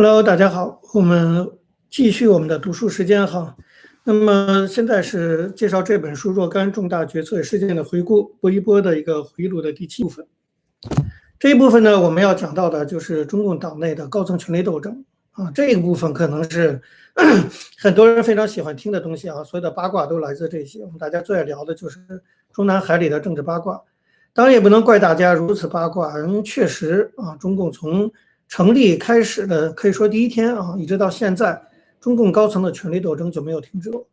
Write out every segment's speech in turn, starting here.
Hello，大家好，我们继续我们的读书时间哈。那么现在是介绍这本书若干重大决策事件的回顾，波一波的一个回忆录的第七部分。这一部分呢，我们要讲到的就是中共党内的高层权力斗争啊。这一部分可能是 很多人非常喜欢听的东西啊，所有的八卦都来自这些。我们大家最爱聊的就是中南海里的政治八卦。当然也不能怪大家如此八卦，因为确实啊，中共从成立开始的可以说第一天啊，一直到现在，中共高层的权力斗争就没有停止过，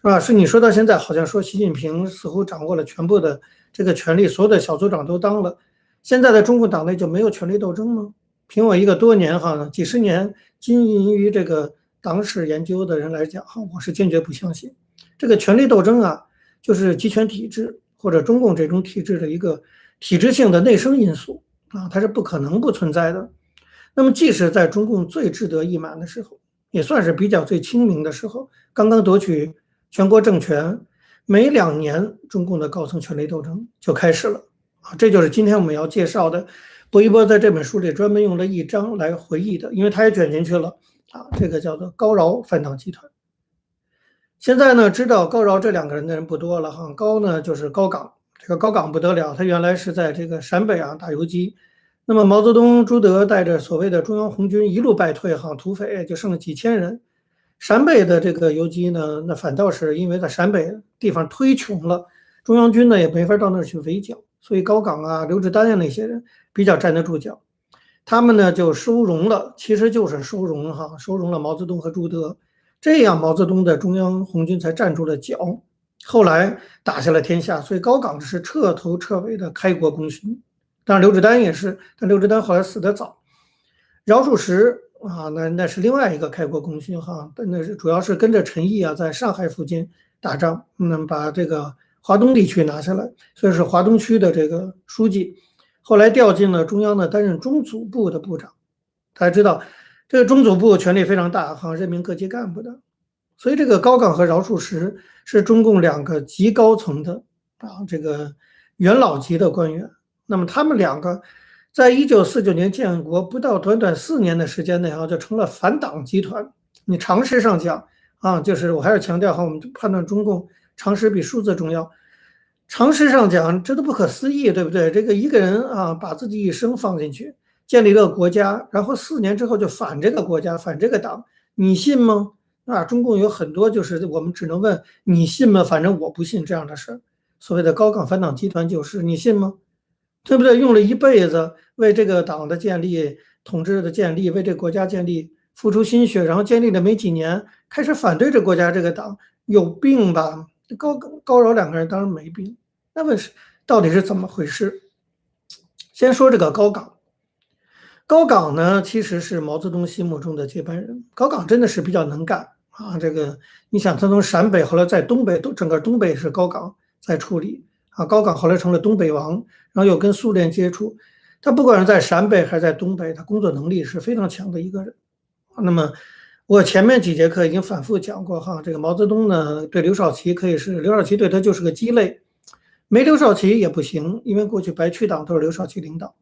是吧？是你说到现在，好像说习近平似乎掌握了全部的这个权力，所有的小组长都当了，现在的中共党内就没有权力斗争吗？凭我一个多年哈几十年经营于这个党史研究的人来讲哈，我是坚决不相信这个权力斗争啊，就是集权体制或者中共这种体制的一个体制性的内生因素啊，它是不可能不存在的。那么，即使在中共最志得意满的时候，也算是比较最清明的时候，刚刚夺取全国政权，每两年中共的高层权力斗争就开始了啊！这就是今天我们要介绍的，薄一波在这本书里专门用了一章来回忆的，因为他也卷进去了啊。这个叫做高饶反党集团。现在呢，知道高饶这两个人的人不多了哈。高呢就是高岗，这个高岗不得了，他原来是在这个陕北啊打游击。那么毛泽东、朱德带着所谓的中央红军一路败退，哈，土匪就剩了几千人。陕北的这个游击呢，那反倒是因为在陕北地方忒穷了，中央军呢也没法到那儿去围剿，所以高岗啊、刘志丹啊那些人比较站得住脚。他们呢就收容了，其实就是收容哈，收容了毛泽东和朱德，这样毛泽东的中央红军才站住了脚，后来打下了天下。所以高岗是彻头彻尾的开国功勋。当然，刘志丹也是，但刘志丹后来死得早。饶漱石啊，那那是另外一个开国功勋哈，但那是主要是跟着陈毅啊，在上海附近打仗，嗯，把这个华东地区拿下来，所以是华东区的这个书记。后来调进了中央呢，担任中组部的部长。大家知道，这个中组部权力非常大，哈，任命各级干部的。所以这个高岗和饶漱石是中共两个极高层的啊，这个元老级的官员。那么他们两个，在一九四九年建国不到短短四年的时间内啊，就成了反党集团。你常识上讲啊，就是我还是强调哈，我们判断中共常识比数字重要。常识上讲，这都不可思议，对不对？这个一个人啊，把自己一生放进去，建立了国家，然后四年之后就反这个国家，反这个党，你信吗？啊，中共有很多就是我们只能问你信吗？反正我不信这样的事儿。所谓的高岗反党集团就是你信吗？对不对？用了一辈子为这个党的建立、统治的建立、为这个国家建立付出心血，然后建立了没几年，开始反对这国家、这个党，有病吧？高高饶两个人当然没病。那问是到底是怎么回事？先说这个高岗。高岗呢，其实是毛泽东心目中的接班人。高岗真的是比较能干啊。这个你想，他从陕北后来在东北，都整个东北是高岗在处理。啊，高岗后来成了东北王，然后又跟苏联接触。他不管是在陕北还是在东北，他工作能力是非常强的一个人。那么，我前面几节课已经反复讲过哈，这个毛泽东呢，对刘少奇可以是刘少奇对他就是个鸡肋，没刘少奇也不行，因为过去白区党都是刘少奇领导。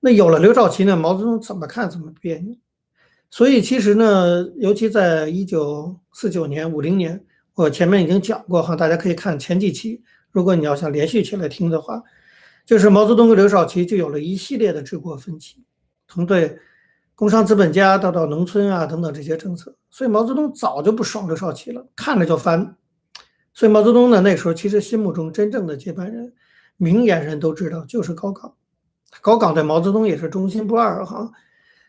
那有了刘少奇呢，毛泽东怎么看怎么别扭。所以其实呢，尤其在一九四九年、五零年，我前面已经讲过哈，大家可以看前几期。如果你要想连续起来听的话，就是毛泽东和刘少奇就有了一系列的治国分歧，从对工商资本家到到农村啊等等这些政策，所以毛泽东早就不爽刘少奇了，看着就烦。所以毛泽东呢那时候其实心目中真正的接班人，明眼人都知道就是高岗。高岗对毛泽东也是忠心不二哈。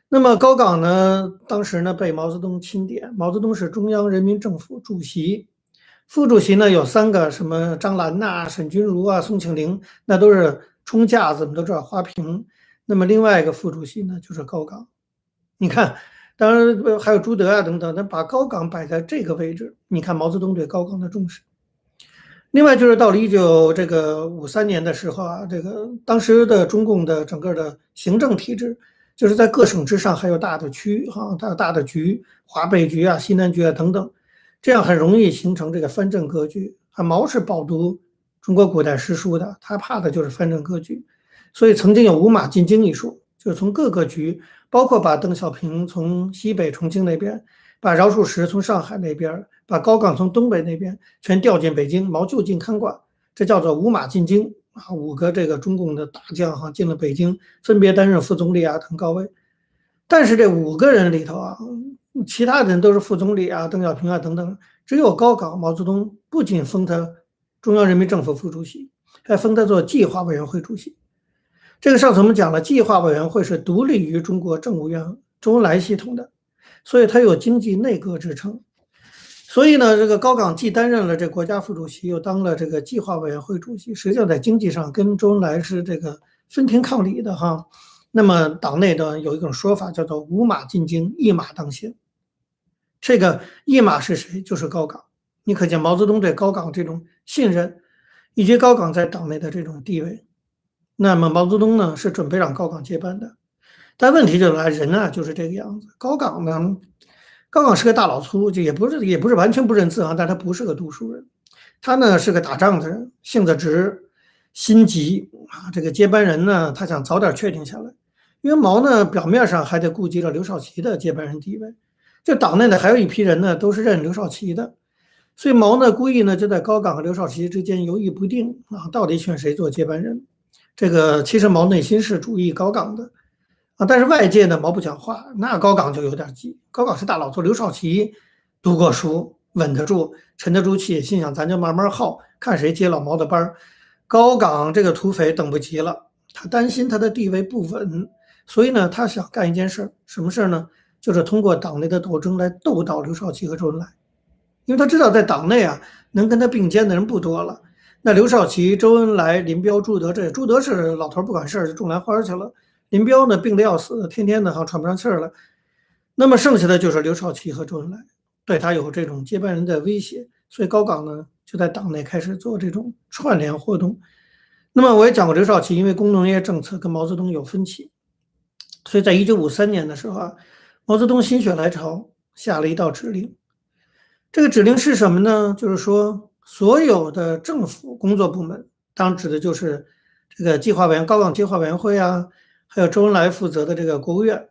那么高岗呢，当时呢被毛泽东钦点，毛泽东是中央人民政府主席。副主席呢有三个，什么张澜呐、沈钧儒啊、宋庆龄，那都是冲架子，我们都知道花瓶。那么另外一个副主席呢就是高岗。你看，当然还有朱德啊等等，那把高岗摆在这个位置，你看毛泽东对高岗的重视。另外就是到了一九这个五三年的时候啊，这个当时的中共的整个的行政体制，就是在各省之上还有大的区哈，还有大的局，华北局啊、西南局啊等等。这样很容易形成这个藩镇割据啊。毛是饱读中国古代诗书的，他怕的就是藩镇割据，所以曾经有五马进京一说，就是从各个局包括把邓小平从西北重庆那边，把饶漱石从上海那边，把高岗从东北那边全调进北京，毛就近看管，这叫做五马进京啊，五个这个中共的大将哈进了北京，分别担任副总理啊等高位。但是这五个人里头啊，其他人都是副总理啊，邓小平啊等等，只有高岗毛泽东不仅封他中央人民政府副主席，还封他做计划委员会主席。这个上次我们讲了，计划委员会是独立于中国政务院周恩来系统的，所以他有经济内阁之称。所以呢，这个高岗既担任了这国家副主席，又当了这个计划委员会主席，实际上在经济上跟周恩来是这个分庭抗礼的哈。那么党内的有一种说法叫做“五马进京，一马当先”。这个一马是谁？就是高岗。你可见毛泽东对高岗这种信任，以及高岗在党内的这种地位。那么毛泽东呢是准备让高岗接班的，但问题就来人啊就是这个样子。高岗呢，高岗是个大老粗，就也不是也不是完全不认字啊，但他不是个读书人，他呢是个打仗的人，性子直，心急啊。这个接班人呢，他想早点确定下来，因为毛呢表面上还得顾及着刘少奇的接班人地位，这党内呢还有一批人呢都是认刘少奇的，所以毛呢故意呢就在高岗和刘少奇之间犹豫不定啊，到底选谁做接班人。这个其实毛内心是主意高岗的啊，但是外界呢毛不讲话，那高岗就有点急。高岗是大佬，做，刘少奇读过书，稳得住，沉得住气，心想咱就慢慢耗，看谁接老毛的班儿。高岗这个土匪等不及了，他担心他的地位不稳，所以呢他想干一件事儿，什么事儿呢？就是通过党内的斗争来斗倒刘少奇和周恩来，因为他知道在党内啊能跟他并肩的人不多了。那刘少奇、周恩来、林彪、朱德，这朱德是老头不管事儿，就种兰花去了。林彪呢，病得要死，天天的哈喘不上气儿了。那么剩下的就是刘少奇和周恩来，对他有这种接班人的威胁，所以高岗呢就在党内开始做这种串联活动。那么我也讲过，刘少奇因为工农业政策跟毛泽东有分歧，所以在一九五三年的时候啊，毛泽东心血来潮下了一道指令。这个指令是什么呢？就是说。所有的政府工作部门，当指的就是这个计划委员高岗计划委员会啊，还有周恩来负责的这个国务院。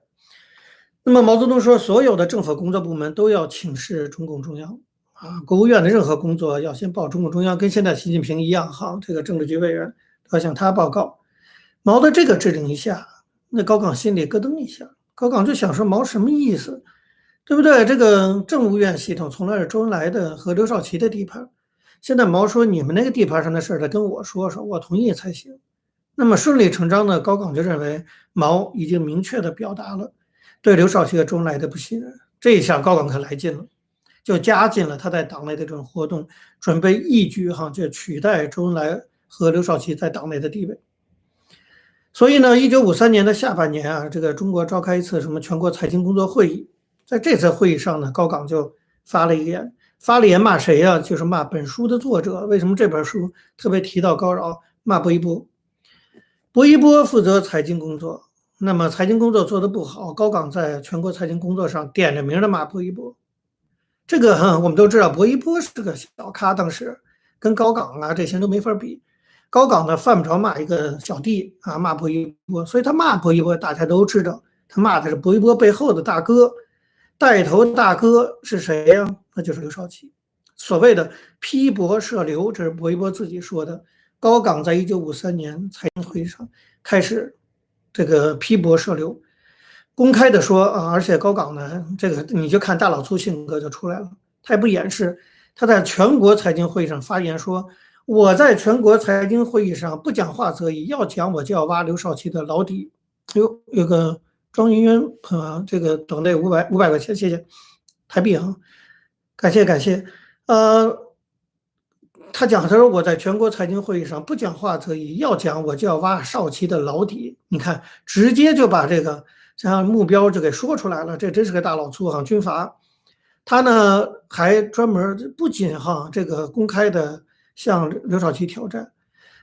那么毛泽东说，所有的政府工作部门都要请示中共中央啊，国务院的任何工作要先报中共中央，跟现在习近平一样哈，这个政治局委员要向他报告。毛的这个指令一下，那高岗心里咯噔一下，高岗就想说毛什么意思，对不对？这个政务院系统从来是周恩来的和刘少奇的地盘。现在毛说你们那个地盘上的事儿，得跟我说说，我同意才行。那么顺理成章的，高岗就认为毛已经明确的表达了对刘少奇和周恩来的不信任。这一下高岗可来劲了，就加紧了他在党内的这种活动，准备一举哈就取代周恩来和刘少奇在党内的地位。所以呢，一九五三年的下半年啊，这个中国召开一次什么全国财经工作会议，在这次会议上呢，高岗就发了一言。发了言骂谁呀？就是骂本书的作者。为什么这本书特别提到高饶？骂薄一波。薄一波负责财经工作，那么财经工作做得不好，高岗在全国财经工作上点着名的骂薄一波。这个我们都知道，薄一波是个小咖，当时跟高岗啊这些都没法比。高岗呢犯不着骂一个小弟啊，骂薄一波，所以他骂薄一波，大家都知道，他骂的是薄一波背后的大哥。带头大哥是谁呀？那就是刘少奇。所谓的批驳涉刘，这是薄一波自己说的。高岗在一九五三年财经会议上开始这个批驳涉刘，公开的说啊，而且高岗呢，这个你就看大老粗性格就出来了，他也不掩饰。他在全国财经会议上发言说：“我在全国财经会议上不讲话则已，要讲我就要挖刘少奇的老底。”哟，有个。庄云渊朋友，这个等待五百五百块钱，谢谢台币啊，感谢感谢。呃，他讲他说我在全国财经会议上不讲话则已，要讲我就要挖少奇的老底。你看，直接就把这个像目标就给说出来了，这真是个大老粗哈，军阀。他呢还专门不仅哈这个公开的向刘少奇挑战，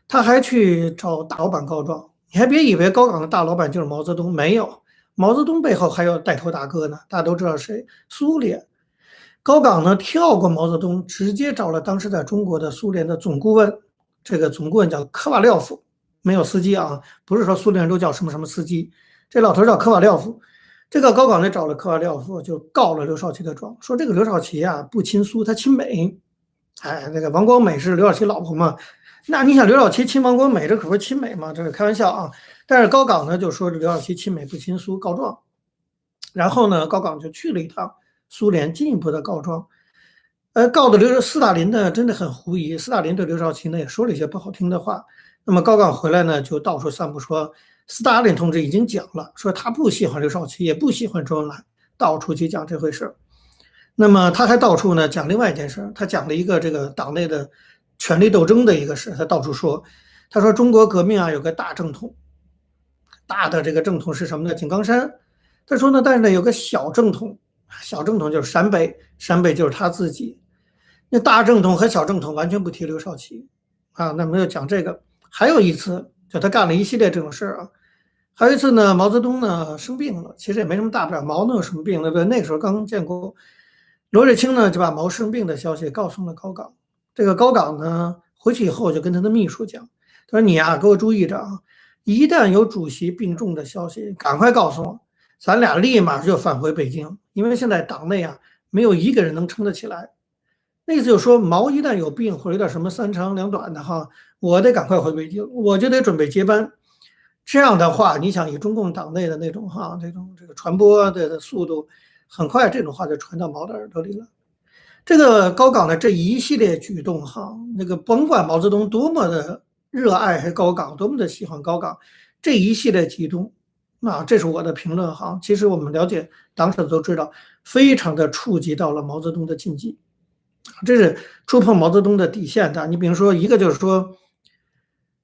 他还去找大老板告状。你还别以为高岗的大老板就是毛泽东，没有。毛泽东背后还有带头大哥呢，大家都知道谁？苏联高岗呢跳过毛泽东，直接找了当时在中国的苏联的总顾问，这个总顾问叫科瓦廖夫，没有司机啊，不是说苏联人都叫什么什么司机，这老头叫科瓦廖夫。这个高岗呢找了科瓦廖夫，就告了刘少奇的状，说这个刘少奇啊不亲苏，他亲美。哎，那个王光美是刘少奇老婆嘛？那你想刘少奇亲王光美，这可不是亲美吗？这是开玩笑啊。但是高岗呢就说刘少奇亲美不亲苏，告状。然后呢，高岗就去了一趟苏联，进一步的告状。呃，告的刘斯大林呢真的很狐疑，斯大林对刘少奇呢也说了一些不好听的话。那么高岗回来呢就到处散布说。斯大林同志已经讲了，说他不喜欢刘少奇，也不喜欢周恩来，到处去讲这回事。那么他还到处呢讲另外一件事，他讲了一个这个党内的权力斗争的一个事，他到处说，他说中国革命啊有个大正统，大的这个正统是什么呢？井冈山。他说呢，但是呢有个小正统，小正统就是陕北，陕北就是他自己。那大正统和小正统完全不提刘少奇啊。那没有讲这个，还有一次。就他干了一系列这种事儿啊，还有一次呢，毛泽东呢生病了，其实也没什么大不了，毛能有什么病对不对？那个时候刚建国，罗瑞卿呢就把毛生病的消息告诉了高岗。这个高岗呢回去以后就跟他的秘书讲，他说：“你啊，给我注意着啊，一旦有主席病重的消息，赶快告诉我，咱俩立马就返回北京，因为现在党内啊没有一个人能撑得起来。”那意思就是说，毛一旦有病或者有点什么三长两短的哈，我得赶快回北京，我就得准备接班。这样的话，你想以中共党内的那种哈，这种这个传播的速度，很快这种话就传到毛的耳朵里了。这个高岗的这一系列举动哈，那个甭管毛泽东多么的热爱还高岗，多么的喜欢高岗，这一系列举动，那这是我的评论哈。其实我们了解党史都知道，非常的触及到了毛泽东的禁忌。这是触碰毛泽东的底线的。你比如说，一个就是说，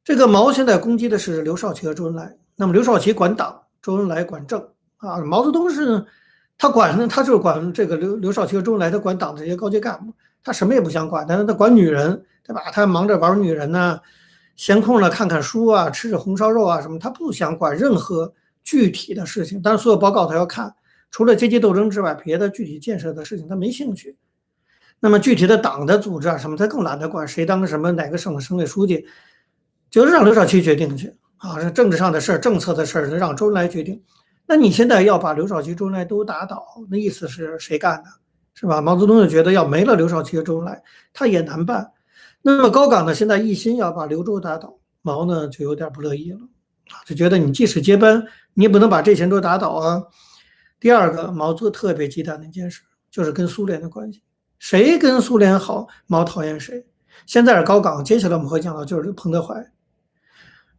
这个毛现在攻击的是刘少奇和周恩来。那么刘少奇管党，周恩来管政啊。毛泽东是，他管呢，他就是管这个刘刘少奇和周恩来，他管党的这些高级干部，他什么也不想管，但是他管女人，对吧？他忙着玩女人呢，闲空了看看书啊，吃着红烧肉啊什么，他不想管任何具体的事情。但是所有报告他要看，除了阶级斗争之外，别的具体建设的事情他没兴趣。那么具体的党的组织啊什么，他更懒得管，谁当什么哪个省的省委书记，就是让刘少奇决定去啊。这政治上的事儿、政策的事儿，让周恩来决定。那你现在要把刘少奇、周恩来都打倒，那意思是谁干的，是吧？毛泽东就觉得要没了刘少奇和周恩来，他也难办。那么高岗呢，现在一心要把刘周打倒，毛呢就有点不乐意了，就觉得你即使接班，你也不能把这些人都打倒啊。第二个，毛泽特别忌惮的一件事，就是跟苏联的关系。谁跟苏联好，毛讨厌谁。现在是高岗，接下来我们会讲到就是彭德怀。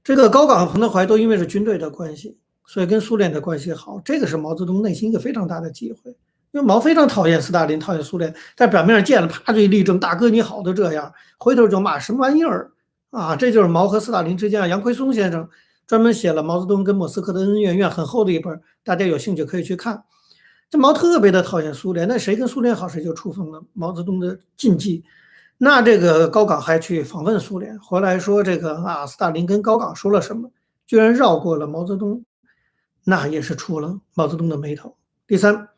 这个高岗和彭德怀都因为是军队的关系，所以跟苏联的关系好。这个是毛泽东内心一个非常大的忌讳，因为毛非常讨厌斯大林，讨厌苏联，在表面上见了啪就一立正，大哥你好都这样，回头就骂什么玩意儿啊！这就是毛和斯大林之间啊。杨奎松先生专门写了毛泽东跟莫斯科的恩恩怨怨很厚的一本，大家有兴趣可以去看。这毛特别的讨厌苏联，那谁跟苏联好，谁就触碰了毛泽东的禁忌。那这个高岗还去访问苏联，回来说这个啊，斯大林跟高岗说了什么，居然绕过了毛泽东，那也是出了毛泽东的眉头。第三，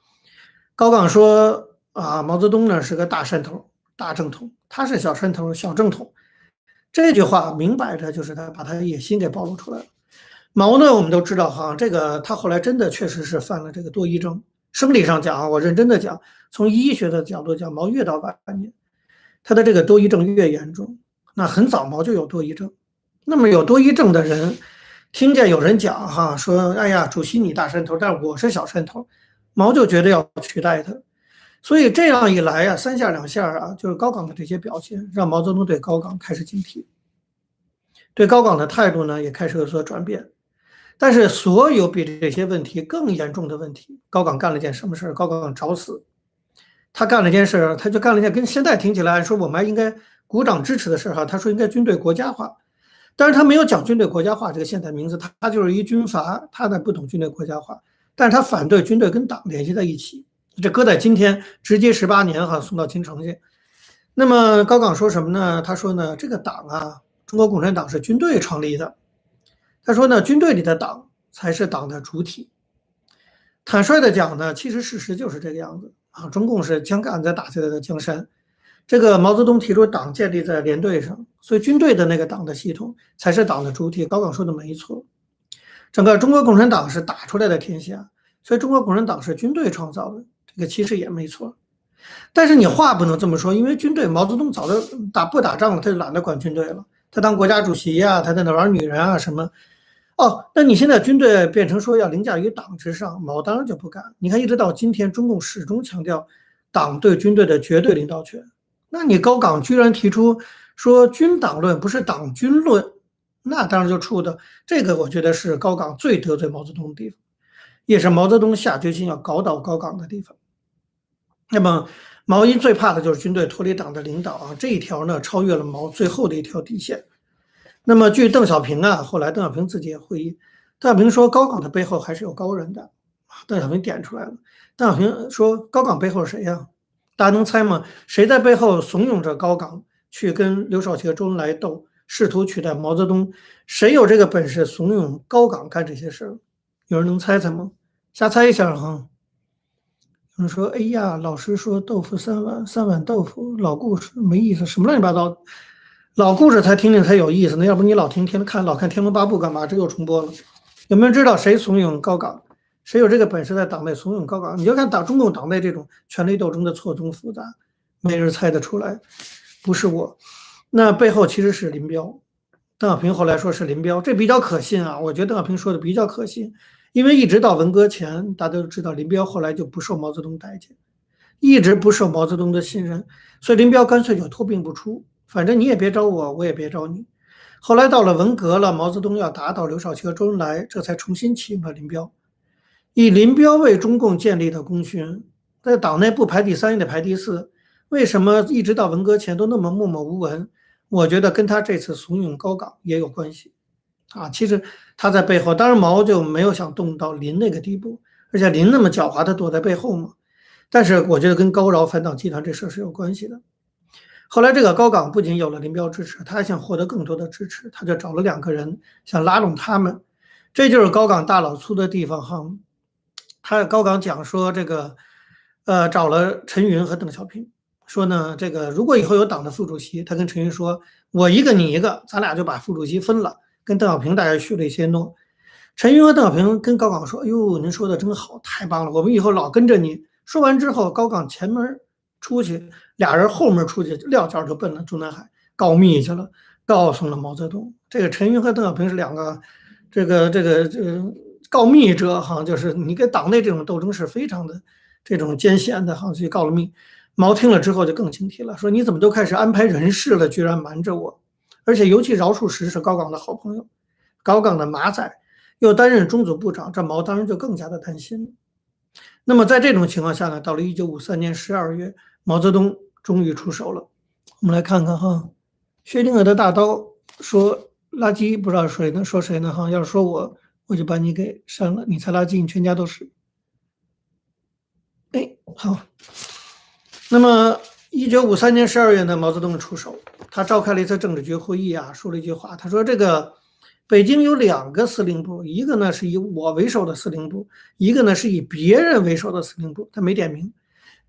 高岗说啊，毛泽东呢是个大山头、大正统，他是小山头、小正统。这句话明摆着就是他把他野心给暴露出来了。毛呢，我们都知道哈，这个他后来真的确实是犯了这个多疑症。生理上讲啊，我认真的讲，从医学的角度讲，毛越到晚年，他的这个多疑症越严重。那很早毛就有多疑症。那么有多疑症的人，听见有人讲哈，说哎呀，主席你大山头，但我是小山头，毛就觉得要取代他。所以这样一来啊，三下两下啊，就是高岗的这些表现，让毛泽东对高岗开始警惕，对高岗的态度呢也开始有所转变。但是，所有比这些问题更严重的问题，高岗干了件什么事儿？高岗找死，他干了件事，他就干了件跟现在听起来说我们还应该鼓掌支持的事儿哈。他说应该军队国家化，但是他没有讲军队国家化这个现代名字，他就是一军阀，他呢不懂军队国家化，但是他反对军队跟党联系在一起，这搁在今天直接十八年哈送到京城去。那么高岗说什么呢？他说呢，这个党啊，中国共产党是军队创立的。他说呢，军队里的党才是党的主体。坦率的讲呢，其实事实就是这个样子啊。中共是枪杆子打下来的江山。这个毛泽东提出党建立在连队上，所以军队的那个党的系统才是党的主体。高岗说的没错，整个中国共产党是打出来的天下，所以中国共产党是军队创造的，这个其实也没错。但是你话不能这么说，因为军队毛泽东早就打不打仗了，他就懒得管军队了，他当国家主席呀，他在那玩女人啊什么。哦，那你现在军队变成说要凌驾于党之上，毛当然就不敢。你看，一直到今天，中共始终强调党对军队的绝对领导权。那你高岗居然提出说军党论不是党军论，那当然就触的这个，我觉得是高岗最得罪毛泽东的地方，也是毛泽东下决心要搞倒高岗的地方。那么毛一最怕的就是军队脱离党的领导啊，这一条呢超越了毛最后的一条底线。那么据邓小平啊，后来邓小平自己也回忆，邓小平说高岗的背后还是有高人的，邓小平点出来了。邓小平说高岗背后是谁呀？大家能猜吗？谁在背后怂恿着高岗去跟刘少奇和周恩来斗，试图取代毛泽东？谁有这个本事怂恿高岗干这些事儿？有人能猜猜吗？瞎猜一下哈。有人说：“哎呀，老师说豆腐三碗，三碗豆腐，老故事没意思，什么乱七八糟，老故事才听听才有意思呢。要不你老听听看，老看《天龙八部》干嘛？这又重播了。有没有人知道谁怂恿高岗？”谁有这个本事在党内怂恿高岗？你就看党中共党内这种权力斗争的错综复杂，没人猜得出来，不是我。那背后其实是林彪。邓小平后来说是林彪，这比较可信啊。我觉得邓小平说的比较可信，因为一直到文革前，大家都知道林彪后来就不受毛泽东待见，一直不受毛泽东的信任，所以林彪干脆就托病不出，反正你也别招我，我也别招你。后来到了文革了，毛泽东要打倒刘少奇和周恩来，这才重新启用了林彪。以林彪为中共建立的功勋，在党内不排第三也得排第四。为什么一直到文革前都那么默默无闻？我觉得跟他这次怂恿高岗也有关系。啊，其实他在背后，当然毛就没有想动到林那个地步，而且林那么狡猾，他躲在背后嘛。但是我觉得跟高饶反党集团这事是有关系的。后来这个高岗不仅有了林彪支持，他还想获得更多的支持，他就找了两个人想拉拢他们。这就是高岗大老粗的地方哈。他高岗讲说这个，呃，找了陈云和邓小平，说呢，这个如果以后有党的副主席，他跟陈云说，我一个你一个，咱俩就把副主席分了。跟邓小平大概许了一些诺。陈云和邓小平跟高岗说，哎呦，您说的真好，太棒了，我们以后老跟着你。说完之后，高岗前门出去，俩人后门出去，撂脚就奔了中南海告密去了，告诉了毛泽东。这个陈云和邓小平是两个，这个这个这。告密者哈，就是你跟党内这种斗争是非常的这种艰险的哈，所以告了密。毛听了之后就更警惕了，说你怎么都开始安排人事了，居然瞒着我，而且尤其饶漱石是高岗的好朋友，高岗的马仔又担任中组部长，这毛当然就更加的担心。那么在这种情况下呢，到了一九五三年十二月，毛泽东终于出手了。我们来看看哈，薛定谔的大刀说垃圾，不知道谁呢？说谁呢？哈，要是说我。我就把你给删了，你才垃圾，你全家都是。哎，好。那么，一九五三年十二月呢，毛泽东出手，他召开了一次政治局会议啊，说了一句话，他说：“这个北京有两个司令部，一个呢是以我为首的司令部，一个呢是以别人为首的司令部。”他没点名，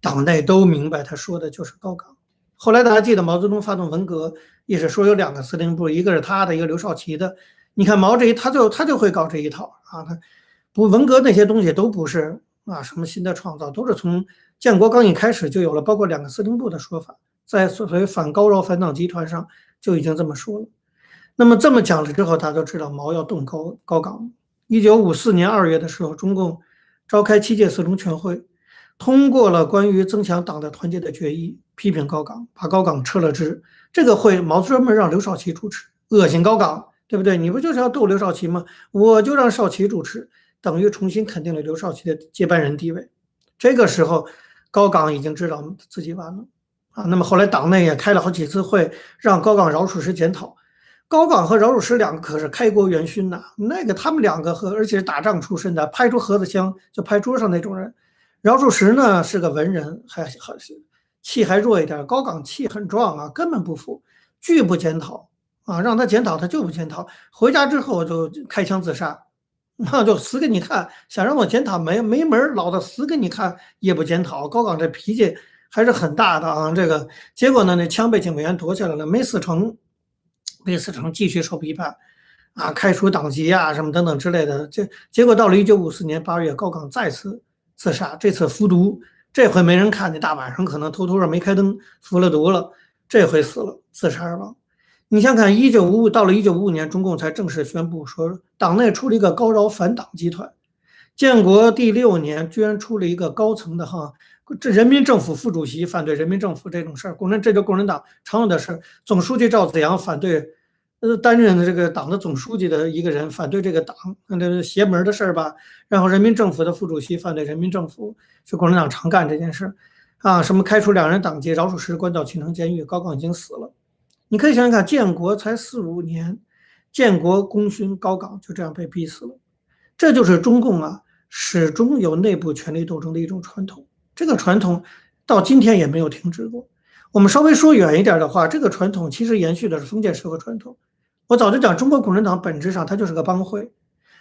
党内都明白，他说的就是高岗。后来大家记得，毛泽东发动文革也是说有两个司令部，一个是他的，一个刘少奇的。你看毛这一，他就他就会搞这一套啊，他不文革那些东西都不是啊，什么新的创造，都是从建国刚一开始就有了，包括两个司令部的说法，在所谓反高饶反党集团上就已经这么说了。那么这么讲了之后，大家都知道毛要动高高岗。一九五四年二月的时候，中共召开七届四中全会，通过了关于增强党的团结的决议，批评高岗，把高岗撤了职。这个会毛专门让刘少奇主持，恶心高岗。对不对？你不就是要斗刘少奇吗？我就让少奇主持，等于重新肯定了刘少奇的接班人地位。这个时候，高岗已经知道自己完了啊。那么后来党内也开了好几次会，让高岗、饶漱石检讨。高岗和饶漱石两个可是开国元勋呐，那个他们两个和而且是打仗出身的，拍出盒子枪就拍桌上那种人。饶漱石呢是个文人，还还是气还弱一点。高岗气很壮啊，根本不服，拒不检讨。啊，让他检讨，他就不检讨。回家之后就开枪自杀，那就死给你看。想让我检讨，没没门老子死给你看也不检讨。高岗这脾气还是很大的啊。这个结果呢，那枪被警卫员夺下来了，没死成，没死成，继续受批判。啊，开除党籍啊，什么等等之类的。这结果到了一九五四年八月，高岗再次自杀，这次服毒，这回没人看见，大晚上可能偷偷的没开灯，服了毒了，这回死了，自杀而亡。你想看，一九五五到了一九五五年，中共才正式宣布说，党内出了一个高饶反党集团。建国第六年，居然出了一个高层的哈，这人民政府副主席反对人民政府这种事儿，共产这就共产党常有的事儿。总书记赵紫阳反对，呃，担任的这个党的总书记的一个人反对这个党，那这邪门的事儿吧。然后人民政府的副主席反对人民政府，是共产党常干这件事儿啊。什么开除两人党籍，饶漱石关到青城监狱，高岗已经死了。你可以想想看，建国才四五年，建国功勋高岗就这样被逼死了。这就是中共啊，始终有内部权力斗争的一种传统。这个传统到今天也没有停止过。我们稍微说远一点的话，这个传统其实延续的是封建社会传统。我早就讲，中国共产党本质上它就是个帮会，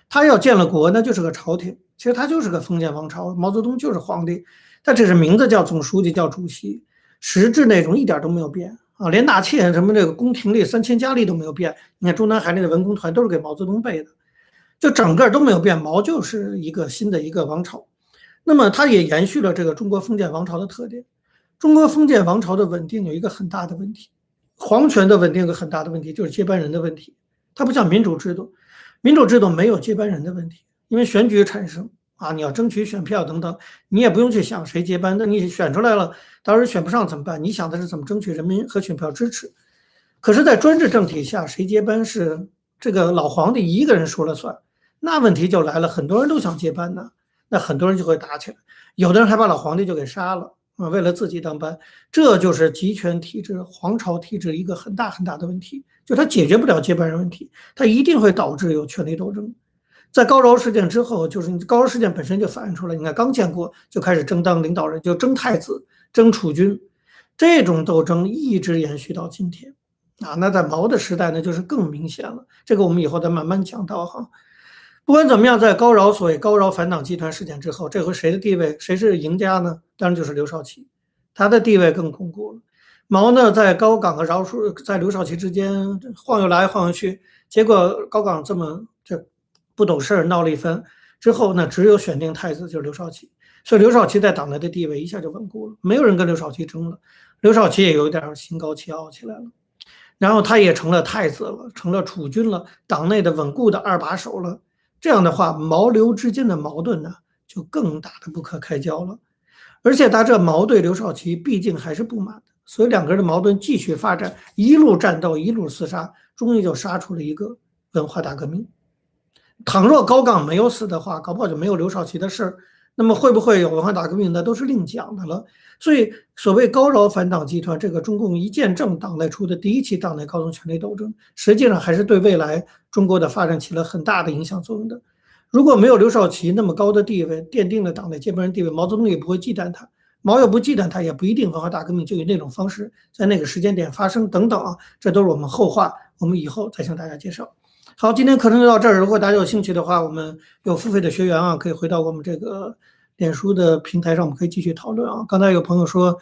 它要建了国，那就是个朝廷。其实它就是个封建王朝，毛泽东就是皇帝，他只是名字叫总书记，叫主席，实质内容一点都没有变。啊，连纳妾什么这个宫廷里三千佳丽都没有变。你看中南海那个文工团都是给毛泽东背的，就整个都没有变。毛就是一个新的一个王朝，那么它也延续了这个中国封建王朝的特点。中国封建王朝的稳定有一个很大的问题，皇权的稳定有个很大的问题就是接班人的问题。它不像民主制度，民主制度没有接班人的问题，因为选举产生。啊，你要争取选票等等，你也不用去想谁接班。那你选出来了，到时候选不上怎么办？你想的是怎么争取人民和选票支持。可是，在专制政体下，谁接班是这个老皇帝一个人说了算，那问题就来了。很多人都想接班呢，那很多人就会打起来，有的人还把老皇帝就给杀了啊，为了自己当班。这就是集权体制、皇朝体制一个很大很大的问题，就它解决不了接班人问题，它一定会导致有权力斗争。在高饶事件之后，就是高饶事件本身就反映出来。你看，刚建国就开始争当领导人，就争太子、争储君，这种斗争一直延续到今天啊。那在毛的时代呢，就是更明显了。这个我们以后再慢慢讲到哈。不管怎么样，在高饶所谓高饶反党集团事件之后，这回谁的地位谁是赢家呢？当然就是刘少奇，他的地位更巩固了。毛呢，在高岗和饶漱在刘少奇之间晃悠来晃悠去，结果高岗这么。不懂事儿闹了一番之后呢，只有选定太子就是刘少奇，所以刘少奇在党内的地位一下就稳固了，没有人跟刘少奇争了。刘少奇也有点心高气傲起来了，然后他也成了太子了，成了储君了，党内的稳固的二把手了。这样的话，毛刘之间的矛盾呢，就更大的不可开交了。而且他这毛对刘少奇毕竟还是不满的，所以两个人的矛盾继续发展，一路战斗，一路厮杀，终于就杀出了一个文化大革命。倘若高岗没有死的话，搞不好就没有刘少奇的事儿。那么会不会有文化大革命，那都是另讲的了。所以，所谓高饶反党集团，这个中共一建政党内出的第一起党内高层权力斗争，实际上还是对未来中国的发展起了很大的影响作用的。如果没有刘少奇那么高的地位，奠定了党内接班人地位，毛泽东也不会忌惮他。毛也不忌惮他，也不一定文化大革命就以那种方式在那个时间点发生等等啊，这都是我们后话，我们以后再向大家介绍。好，今天课程就到这儿。如果大家有兴趣的话，我们有付费的学员啊，可以回到我们这个脸书的平台上，我们可以继续讨论啊。刚才有朋友说，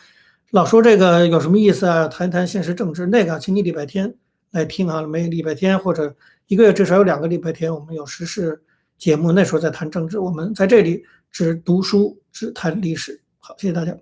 老说这个有什么意思啊？谈谈现实政治，那个请你礼拜天来听啊。每礼拜天或者一个月至少有两个礼拜天，我们有时事节目，那时候再谈政治。我们在这里只读书，只谈历史。好，谢谢大家。